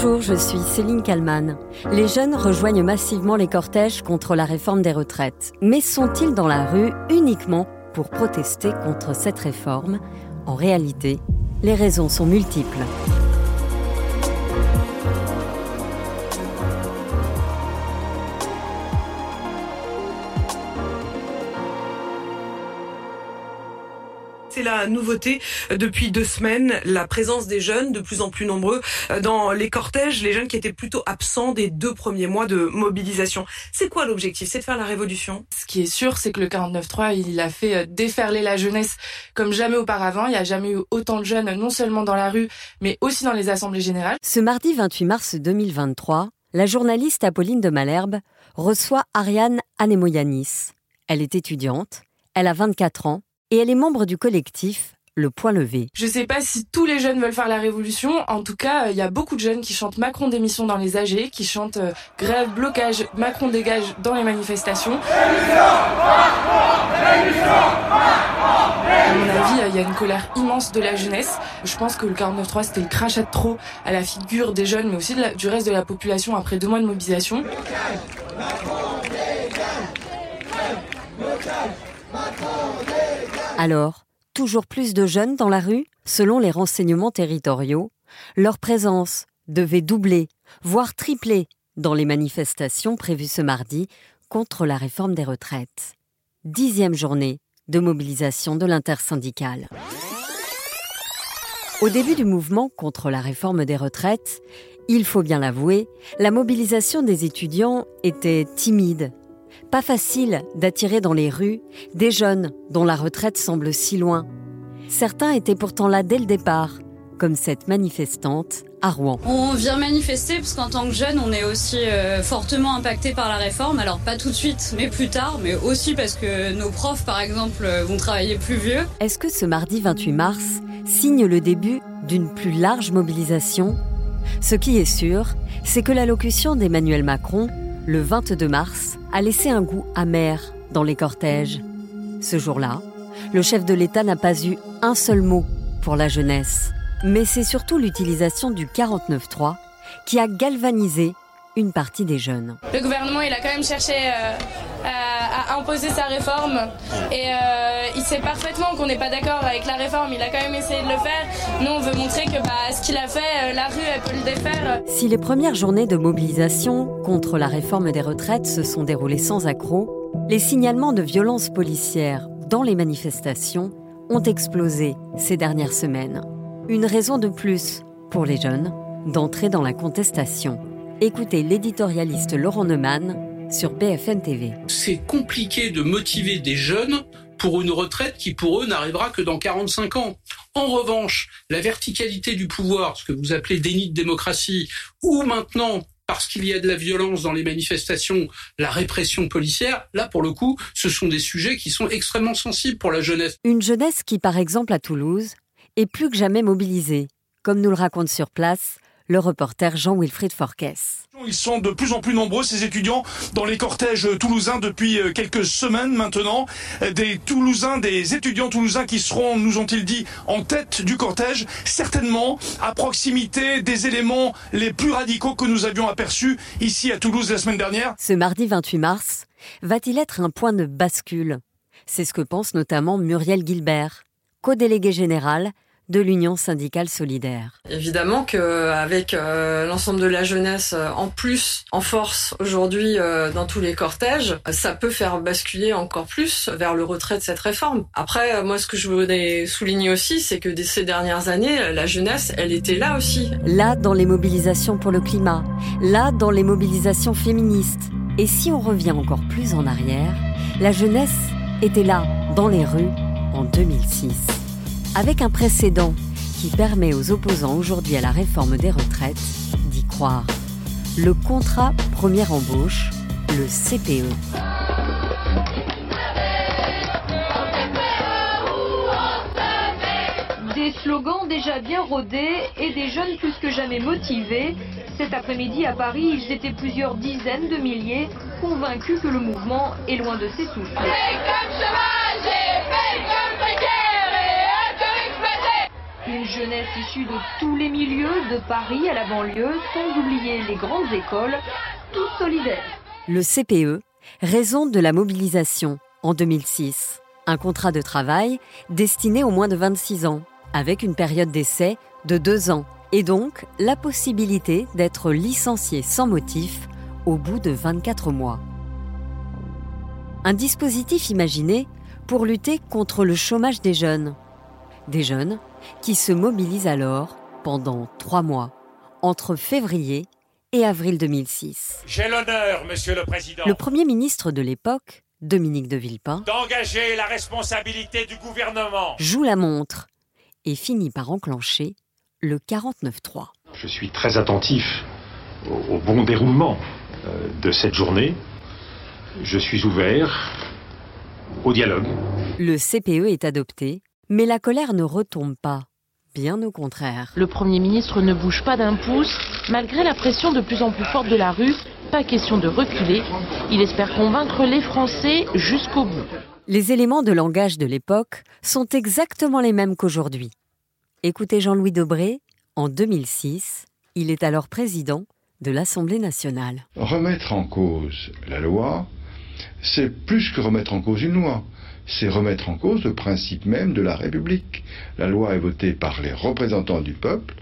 Bonjour, je suis Céline Kalman. Les jeunes rejoignent massivement les cortèges contre la réforme des retraites. Mais sont-ils dans la rue uniquement pour protester contre cette réforme? En réalité, les raisons sont multiples. C'est la nouveauté depuis deux semaines, la présence des jeunes de plus en plus nombreux euh, dans les cortèges, les jeunes qui étaient plutôt absents des deux premiers mois de mobilisation. C'est quoi l'objectif? C'est de faire la révolution? Ce qui est sûr, c'est que le 49-3, il a fait euh, déferler la jeunesse comme jamais auparavant. Il n'y a jamais eu autant de jeunes, non seulement dans la rue, mais aussi dans les assemblées générales. Ce mardi 28 mars 2023, la journaliste Apolline de Malherbe reçoit Ariane Anemoyanis. Elle est étudiante, elle a 24 ans et elle est membre du collectif Le Point Levé. Je sais pas si tous les jeunes veulent faire la révolution. En tout cas, il y a beaucoup de jeunes qui chantent Macron démission dans les AG, qui chantent euh, grève, blocage, Macron dégage dans les manifestations. À mon avis, il y a une colère immense de la jeunesse. Je pense que le 49-3, c'était le crachat de trop à la figure des jeunes, mais aussi du reste de la population après deux mois de mobilisation. Alors, toujours plus de jeunes dans la rue Selon les renseignements territoriaux, leur présence devait doubler, voire tripler, dans les manifestations prévues ce mardi contre la réforme des retraites. Dixième journée de mobilisation de l'intersyndicale. Au début du mouvement contre la réforme des retraites, il faut bien l'avouer, la mobilisation des étudiants était timide. Pas facile d'attirer dans les rues des jeunes dont la retraite semble si loin. Certains étaient pourtant là dès le départ, comme cette manifestante à Rouen. On vient manifester parce qu'en tant que jeune, on est aussi euh, fortement impacté par la réforme. Alors pas tout de suite, mais plus tard, mais aussi parce que nos profs, par exemple, euh, vont travailler plus vieux. Est-ce que ce mardi 28 mars signe le début d'une plus large mobilisation? Ce qui est sûr, c'est que l'allocution d'Emmanuel Macron, le 22 mars, a laissé un goût amer dans les cortèges. Ce jour-là, le chef de l'État n'a pas eu un seul mot pour la jeunesse. Mais c'est surtout l'utilisation du 49.3 qui a galvanisé une partie des jeunes. Le gouvernement, il a quand même cherché euh, à, imposer sa réforme et euh, il sait parfaitement qu'on n'est pas d'accord avec la réforme. Il a quand même essayé de le faire. Nous, on veut montrer que bah, ce qu'il a fait, euh, la rue, elle peut le défaire. Si les premières journées de mobilisation contre la réforme des retraites se sont déroulées sans accroc, les signalements de violences policières dans les manifestations ont explosé ces dernières semaines. Une raison de plus pour les jeunes d'entrer dans la contestation. Écoutez l'éditorialiste Laurent Neumann sur BFN TV. C'est compliqué de motiver des jeunes pour une retraite qui pour eux n'arrivera que dans 45 ans. En revanche, la verticalité du pouvoir, ce que vous appelez déni de démocratie, ou maintenant parce qu'il y a de la violence dans les manifestations, la répression policière, là pour le coup, ce sont des sujets qui sont extrêmement sensibles pour la jeunesse. Une jeunesse qui, par exemple à Toulouse, est plus que jamais mobilisée, comme nous le raconte sur place le reporter Jean-Wilfried Forquès. Ils sont de plus en plus nombreux, ces étudiants, dans les cortèges toulousains depuis quelques semaines maintenant. Des Toulousains, des étudiants toulousains qui seront, nous ont-ils dit, en tête du cortège, certainement à proximité des éléments les plus radicaux que nous avions aperçus ici à Toulouse la semaine dernière. Ce mardi 28 mars, va-t-il être un point de bascule? C'est ce que pense notamment Muriel Gilbert, co-déléguée générale de l'Union syndicale solidaire. Évidemment qu'avec euh, l'ensemble de la jeunesse euh, en plus, en force aujourd'hui euh, dans tous les cortèges, ça peut faire basculer encore plus vers le retrait de cette réforme. Après, euh, moi ce que je voudrais souligner aussi, c'est que dès ces dernières années, la jeunesse, elle était là aussi. Là dans les mobilisations pour le climat, là dans les mobilisations féministes. Et si on revient encore plus en arrière, la jeunesse était là, dans les rues, en 2006 avec un précédent qui permet aux opposants aujourd'hui à la réforme des retraites d'y croire. Le contrat première embauche, le CPE. Des slogans déjà bien rodés et des jeunes plus que jamais motivés. Cet après-midi à Paris, ils étaient plusieurs dizaines de milliers, convaincus que le mouvement est loin de s'essouffler. Une jeunesse issue de tous les milieux, de Paris à la banlieue, sans oublier les grandes écoles, tous solidaires. Le CPE, raison de la mobilisation, en 2006. Un contrat de travail destiné aux moins de 26 ans, avec une période d'essai de deux ans, et donc la possibilité d'être licencié sans motif au bout de 24 mois. Un dispositif imaginé pour lutter contre le chômage des jeunes. Des jeunes qui se mobilisent alors pendant trois mois, entre février et avril 2006. J'ai l'honneur, Monsieur le Président. Le Premier ministre de l'époque, Dominique de Villepin, d'engager la responsabilité du gouvernement. Joue la montre et finit par enclencher le 49-3. Je suis très attentif au, au bon déroulement euh, de cette journée. Je suis ouvert au dialogue. Le CPE est adopté, mais la colère ne retombe pas. Bien au contraire. Le Premier ministre ne bouge pas d'un pouce, malgré la pression de plus en plus forte de la rue. Pas question de reculer. Il espère convaincre les Français jusqu'au bout. Les éléments de langage de l'époque sont exactement les mêmes qu'aujourd'hui. Écoutez Jean-Louis Debré, en 2006, il est alors président de l'Assemblée nationale. Remettre en cause la loi, c'est plus que remettre en cause une loi, c'est remettre en cause le principe même de la République. La loi est votée par les représentants du peuple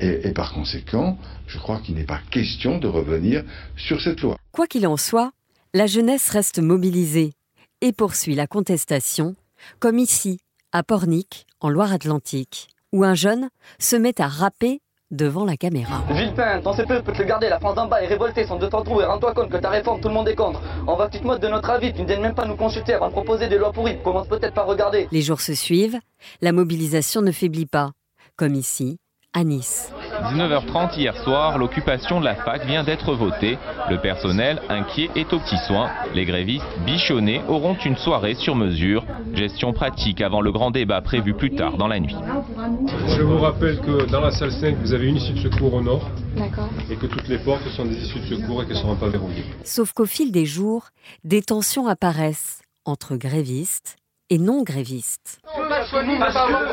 et, par conséquent, je crois qu'il n'est pas question de revenir sur cette loi. Quoi qu'il en soit, la jeunesse reste mobilisée et poursuit la contestation, comme ici, à Pornic, en Loire-Atlantique, où un jeune se met à rapper devant la caméra. Villepin, ton CPE peut te le garder, la France d'en bas est révoltée, sont de temps trous et rends-toi compte que ta réforme, tout le monde est contre. On va que tu te modes de notre avis, tu ne daignes même pas nous consulter avant de proposer des lois pourries, commence peut-être par regarder. Les jours se suivent, la mobilisation ne faiblit pas, comme ici, à Nice. 19h30 hier soir, l'occupation de la fac vient d'être votée. Le personnel, inquiet, est aux petits soins. Les grévistes, bichonnés, auront une soirée sur mesure. Gestion pratique avant le grand débat prévu plus tard dans la nuit. Je vous rappelle que dans la salle 5, vous avez une issue de secours au nord. D'accord. Et que toutes les portes sont des issues de secours et qu'elles ne seront pas verrouillées. Sauf qu'au fil des jours, des tensions apparaissent entre grévistes et non grévistes.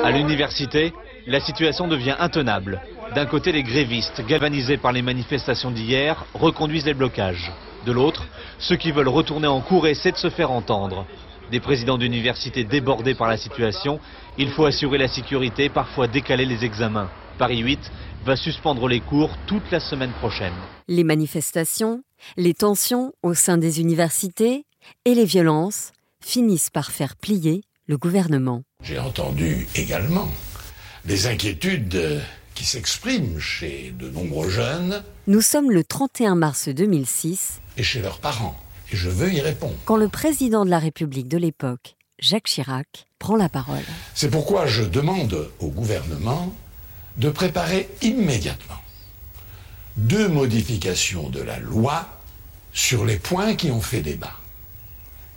À l'université, la situation devient intenable. D'un côté, les grévistes, galvanisés par les manifestations d'hier, reconduisent les blocages. De l'autre, ceux qui veulent retourner en cours essaient de se faire entendre. Des présidents d'université débordés par la situation, il faut assurer la sécurité, parfois décaler les examens. Paris 8 va suspendre les cours toute la semaine prochaine. Les manifestations, les tensions au sein des universités et les violences finissent par faire plier le gouvernement. J'ai entendu également des inquiétudes qui s'expriment chez de nombreux jeunes. Nous sommes le 31 mars 2006. Et chez leurs parents. Et je veux y répondre. Quand le président de la République de l'époque, Jacques Chirac, prend la parole. C'est pourquoi je demande au gouvernement de préparer immédiatement deux modifications de la loi sur les points qui ont fait débat.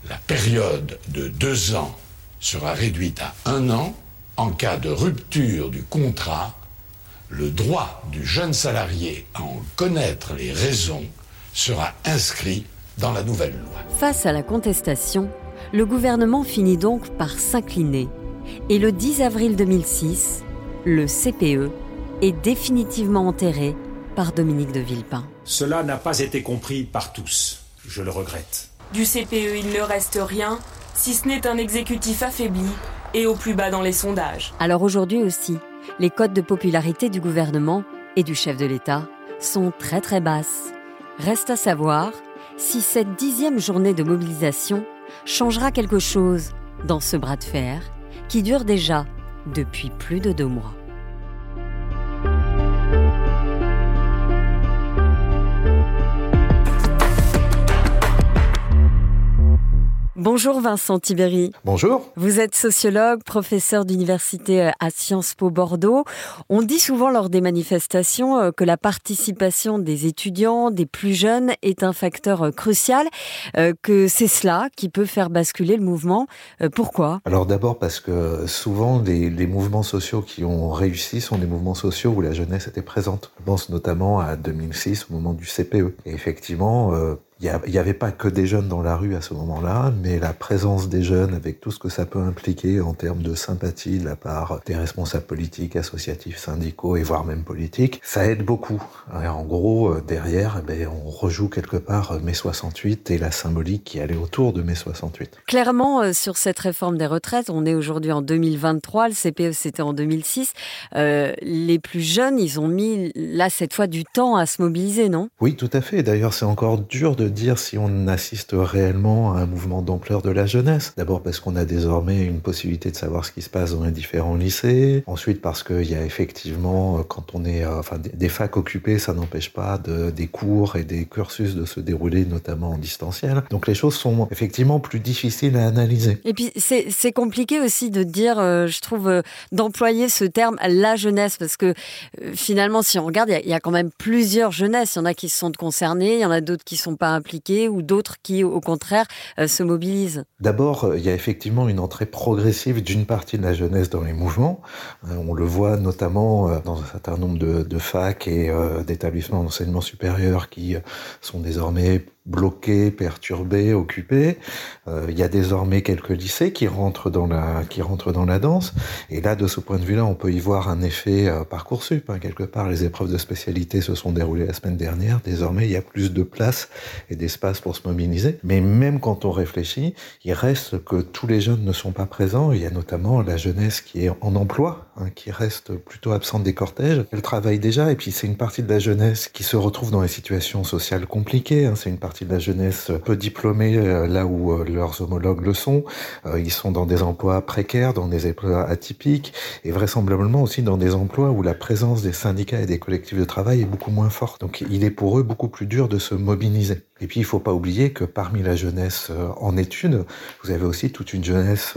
La période de deux ans sera réduite à un an en cas de rupture du contrat le droit du jeune salarié à en connaître les raisons sera inscrit dans la nouvelle loi. Face à la contestation, le gouvernement finit donc par s'incliner. Et le 10 avril 2006, le CPE est définitivement enterré par Dominique de Villepin. Cela n'a pas été compris par tous. Je le regrette. Du CPE, il ne reste rien, si ce n'est un exécutif affaibli et au plus bas dans les sondages. Alors aujourd'hui aussi, les cotes de popularité du gouvernement et du chef de l'État sont très très basses. Reste à savoir si cette dixième journée de mobilisation changera quelque chose dans ce bras de fer qui dure déjà depuis plus de deux mois. Bonjour Vincent Tibéry. Bonjour. Vous êtes sociologue, professeur d'université à Sciences Po Bordeaux. On dit souvent lors des manifestations que la participation des étudiants, des plus jeunes, est un facteur crucial, que c'est cela qui peut faire basculer le mouvement. Pourquoi? Alors d'abord parce que souvent les, les, mouvements sociaux qui ont réussi sont des mouvements sociaux où la jeunesse était présente. Je pense notamment à 2006 au moment du CPE. Et effectivement, Il n'y avait pas que des jeunes dans la rue à ce moment-là, mais la présence des jeunes avec tout ce que ça peut impliquer en termes de sympathie de la part des responsables politiques, associatifs, syndicaux et voire même politiques, ça aide beaucoup. Et en gros, euh, derrière, eh ben, on rejoue quelque part euh, mai 68 et la symbolique qui allait autour de mai 68. Clairement, euh, sur cette réforme des retraites, on est aujourd'hui en 2023, le CPE c'était en 2006. Euh, les plus jeunes, ils ont mis là cette fois du temps à se mobiliser, non? Oui, tout à fait. D'ailleurs, c'est encore dur de dire si on assiste réellement à un mouvement d'ampleur de la jeunesse. D'abord parce qu'on a désormais une possibilité de savoir ce qui se passe dans les différents lycées. Ensuite parce qu'il y a effectivement, quand on est, euh, enfin, des facs occupées, ça n'empêche pas de, des cours et des cursus de se dérouler, notamment en distanciel. Donc les choses sont effectivement plus difficiles à analyser. Et puis c'est compliqué aussi de dire, euh, je trouve, euh, d'employer ce terme la jeunesse parce que euh, finalement, si on regarde, il y, a quand même plusieurs jeunesses. Il y en a qui se sentent concernés, il y en a d'autres qui sont pas impliqués ou d'autres qui, au contraire, euh, se mobilisent. D'abord, il y a effectivement une entrée progressive d'une partie de la jeunesse dans les mouvements. Euh, on le voit notamment euh, dans un certain nombre de, de facs et euh, d'établissements d'enseignement supérieur qui sont désormais bloqués, perturbés, occupés. Euh, il y a désormais quelques lycées qui rentrent dans la qui rentrent dans la danse. Et là, de ce point de vue-là, on peut y voir un effet euh, parcoursup. Hein. Quelque part, les épreuves de spécialité se sont déroulées la semaine dernière. Désormais, il y a plus de place et d'espace pour se mobiliser. Mais même quand on réfléchit, il reste que tous les jeunes ne sont pas présents. Il y a notamment la jeunesse qui est en emploi, hein, qui reste plutôt absente des cortèges. Elle travaille déjà, et puis c'est une partie de la jeunesse qui se retrouve dans les situations sociales compliquées. Hein. C'est une partie la jeunesse peu diplômée euh, là où euh, leurs homologues le sont. Euh, ils sont dans des emplois précaires, dans des emplois atypiques et vraisemblablement aussi dans des emplois où la présence des syndicats et des collectifs de travail est beaucoup moins forte. Donc il est pour eux beaucoup plus dur de se mobiliser. Et puis il faut pas oublier que parmi la jeunesse en études, vous avez aussi toute une jeunesse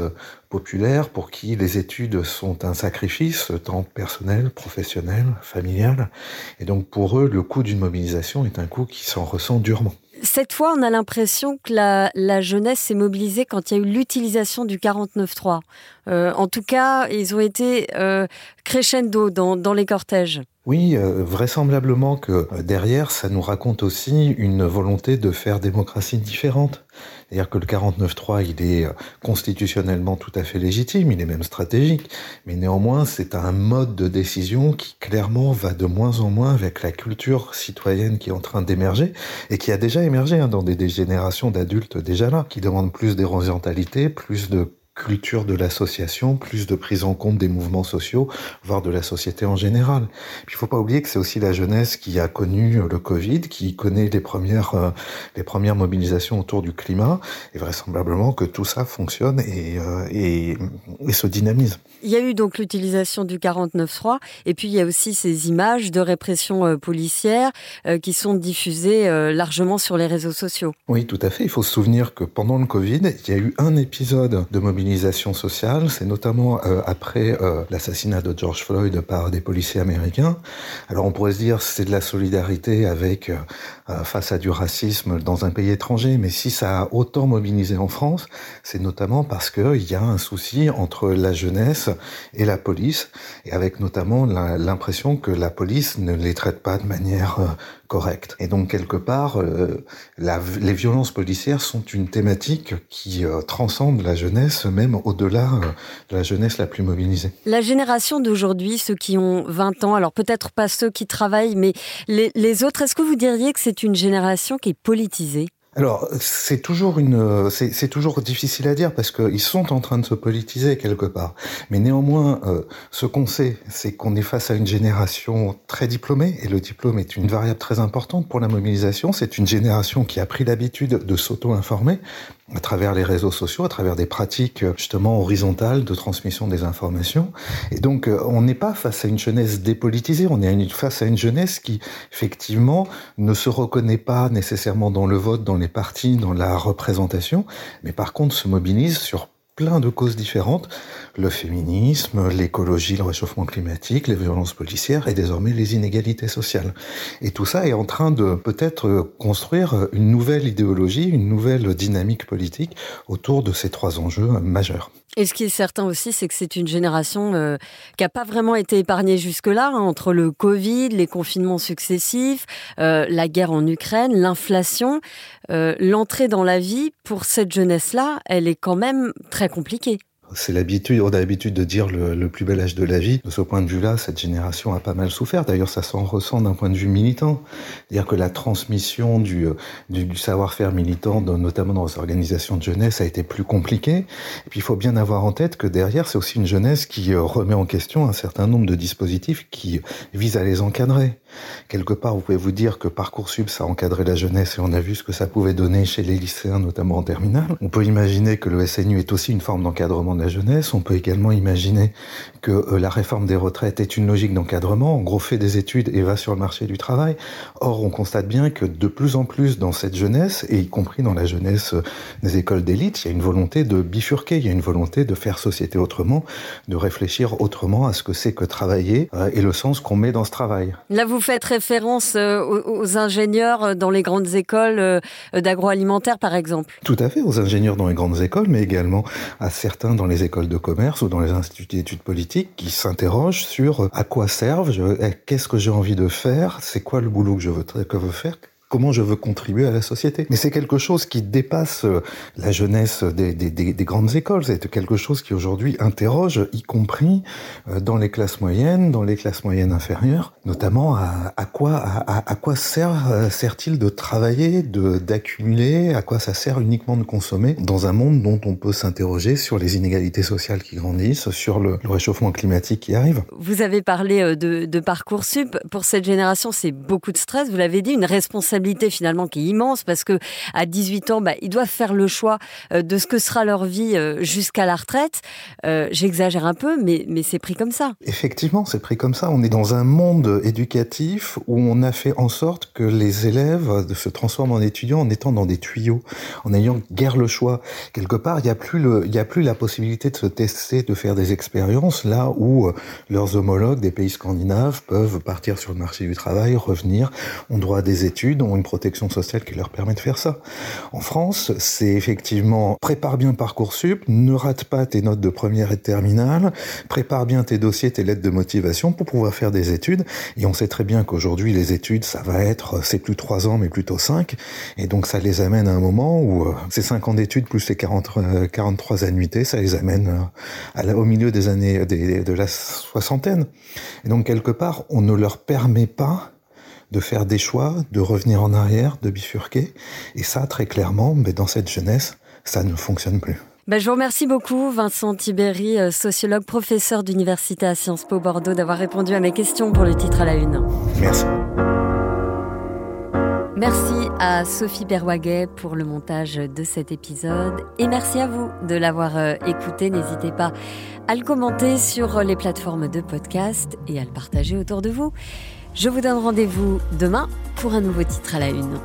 populaire pour qui les études sont un sacrifice, tant personnel, professionnel, familial. Et donc pour eux, le coût d'une mobilisation est un coût qui s'en ressent durement. Cette fois, on a l'impression que la, jeunesse s'est mobilisée quand il y a eu l'utilisation du 49.3. Euh, en tout cas, ils ont été euh, crescendo dans, les cortèges. Oui, euh, vraisemblablement que derrière, ça nous raconte aussi une volonté de faire démocratie différente. C'est-à-dire que le 49.3, il est constitutionnellement tout à fait légitime, il est même stratégique, mais néanmoins, c'est un mode de décision qui clairement va de moins en moins avec la culture citoyenne qui est en train d'émerger et qui a déjà émergé hein, dans des, des générations d'adultes déjà là, qui demandent plus d'horizontalité, plus de culture de l'association, plus de prise en compte des mouvements sociaux, voire de la société en général. Il faut pas oublier que c'est aussi la jeunesse qui a connu le Covid, qui connaît les premières euh, les premières mobilisations autour du climat, et vraisemblablement que tout ça fonctionne et, euh, et, et se dynamise. Il y a eu donc l'utilisation du 49.3, et puis il y a aussi ces images de répression euh, policière euh, qui sont diffusées euh, largement sur les réseaux sociaux. Oui, tout à fait. Il faut se souvenir que pendant le Covid, il y a eu un épisode de mobilisation mobilisation sociale, c'est notamment euh, après euh, l'assassinat de George Floyd par des policiers américains. Alors on pourrait se dire c'est de la solidarité avec euh, face à du racisme dans un pays étranger, mais si ça a autant mobilisé en France, c'est notamment parce qu'il y a un souci entre la jeunesse et la police, et avec notamment l'impression que la police ne les traite pas de manière correcte. Et donc quelque part, les violences policières sont une thématique qui transcende la jeunesse, même au-delà euh, de la jeunesse la plus mobilisée. La génération d'aujourd'hui, ceux qui ont 20 ans, alors peut-être pas ceux qui travaillent, mais les, les autres, est-ce que vous diriez que c'est une génération qui est politisée? Alors, c'est toujours une, c'est toujours difficile à dire parce qu'ils sont en train de se politiser quelque part. Mais néanmoins, euh, ce qu'on sait, c'est qu'on est face à une génération très diplômée et le diplôme est une variable très importante pour la mobilisation. C'est une génération qui a pris l'habitude de s'auto-informer à travers les réseaux sociaux, à travers des pratiques justement horizontales de transmission des informations. Et donc, on n'est pas face à une jeunesse dépolitisée, on est face à une jeunesse qui, effectivement, ne se reconnaît pas nécessairement dans le vote, dans les partis, dans la représentation, mais par contre se mobilise sur plein de causes différentes, le féminisme, l'écologie, le réchauffement climatique, les violences policières et désormais les inégalités sociales. Et tout ça est en train de peut-être construire une nouvelle idéologie, une nouvelle dynamique politique autour de ces trois enjeux majeurs. Et ce qui est certain aussi, c'est que c'est une génération euh, qui n'a pas vraiment été épargnée jusque-là, hein, entre le Covid, les confinements successifs, euh, la guerre en Ukraine, l'inflation. Euh, l'entrée dans la vie, pour cette jeunesse-là, elle est quand même très compliquée. C'est l'habitude, on a l'habitude de dire le, plus bel âge de la vie. De ce point de vue-là, cette génération a pas mal souffert. D'ailleurs, ça s'en ressent d'un point de vue militant. C'est-à-dire que la transmission du, du savoir-faire militant, notamment dans les organisations de jeunesse, a été plus compliquée. Et puis, il faut bien avoir en tête que derrière, c'est aussi une jeunesse qui euh, remet en question un certain nombre de dispositifs qui visent à les encadrer. Quelque part, vous pouvez vous dire que Parcoursup, ça a encadré la jeunesse et on a vu ce que ça pouvait donner chez les lycéens, notamment en terminale. On peut imaginer que le SNU est aussi une forme d'encadrement de la jeunesse. On peut également imaginer que euh, la réforme des retraites est une logique d'encadrement. En gros, fait des études et va sur le marché du travail. Or, on constate bien que de plus en plus dans cette jeunesse, et y compris dans la jeunesse euh, des écoles d'élite, il y a une volonté de bifurquer, il y a une volonté de faire société autrement, de réfléchir autrement à ce que c'est que travailler euh, et le sens qu'on met dans ce travail. Là, vous faites référence aux ingénieurs dans les grandes écoles d'agroalimentaire, par exemple. Tout à fait, aux ingénieurs dans les grandes écoles, mais également à certains dans les écoles de commerce ou dans les instituts d'études politiques qui s'interrogent sur à quoi servent, qu'est-ce que j'ai envie de faire, c'est quoi le boulot que je veux, que veux faire, comment je veux contribuer à la société. Mais c'est quelque chose qui dépasse euh, la jeunesse des, des, des, des grandes écoles. C'est quelque chose qui aujourd'hui interroge, y compris euh, dans les classes moyennes, dans les classes moyennes inférieures, notamment à, quoi euh, sert-il de travailler, de d'accumuler, à quoi ça sert uniquement de consommer? Dans un monde dont on peut s'interroger sur les inégalités sociales qui grandissent, sur le, le, réchauffement climatique qui arrive. Vous avez parlé de, de parcoursup pour cette génération, c'est beaucoup de stress. Vous l'avez dit, une responsabilité finalement qui est immense parce que à 18 ans, bah, ils doivent faire le choix de ce que sera leur vie jusqu'à la retraite. Euh, J'exagère un peu, mais, c'est pris comme ça. Effectivement, c'est pris comme ça. On est dans un monde éducatif où on a fait en sorte que les élèves se transforment en étudiants en étant dans des tuyaux, en ayant guère le choix. Quelque part, il n'y a plus a plus la possibilité de se tester, de faire des expériences là où leurs homologues des pays scandinaves peuvent partir sur le marché du travail, revenir, ont droit à des études, une protection sociale qui leur permet de faire ça. En France, c'est effectivement prépare bien Parcoursup, ne rate pas tes notes de première et de terminale, prépare bien tes dossiers, tes lettres de motivation pour pouvoir faire des études. Et on sait très bien qu'aujourd'hui, les études, ça va être, c'est plus trois ans, mais plutôt cinq. Et donc, ça les amène à un moment où euh, ces cinq ans d'études plus les 40, euh, 43 annuités, ça les amène euh, à la, au milieu des années de la soixantaine. Et donc, quelque part, on ne leur permet pas de faire des choix, de revenir en arrière, de bifurquer. Et ça, très clairement, mais dans cette jeunesse, ça ne fonctionne plus. Ben, je vous remercie beaucoup, Vincent Tibéry, sociologue, professeur d'université à Sciences Po Bordeaux, d'avoir répondu à mes questions pour le titre à la une. Merci. Merci à Sophie Berwaguet pour le montage de cet épisode et merci à vous de l'avoir écouté. N'hésitez pas à le commenter sur les plateformes de podcast et à le partager autour de vous. Je vous donne rendez-vous demain pour un nouveau titre à la une.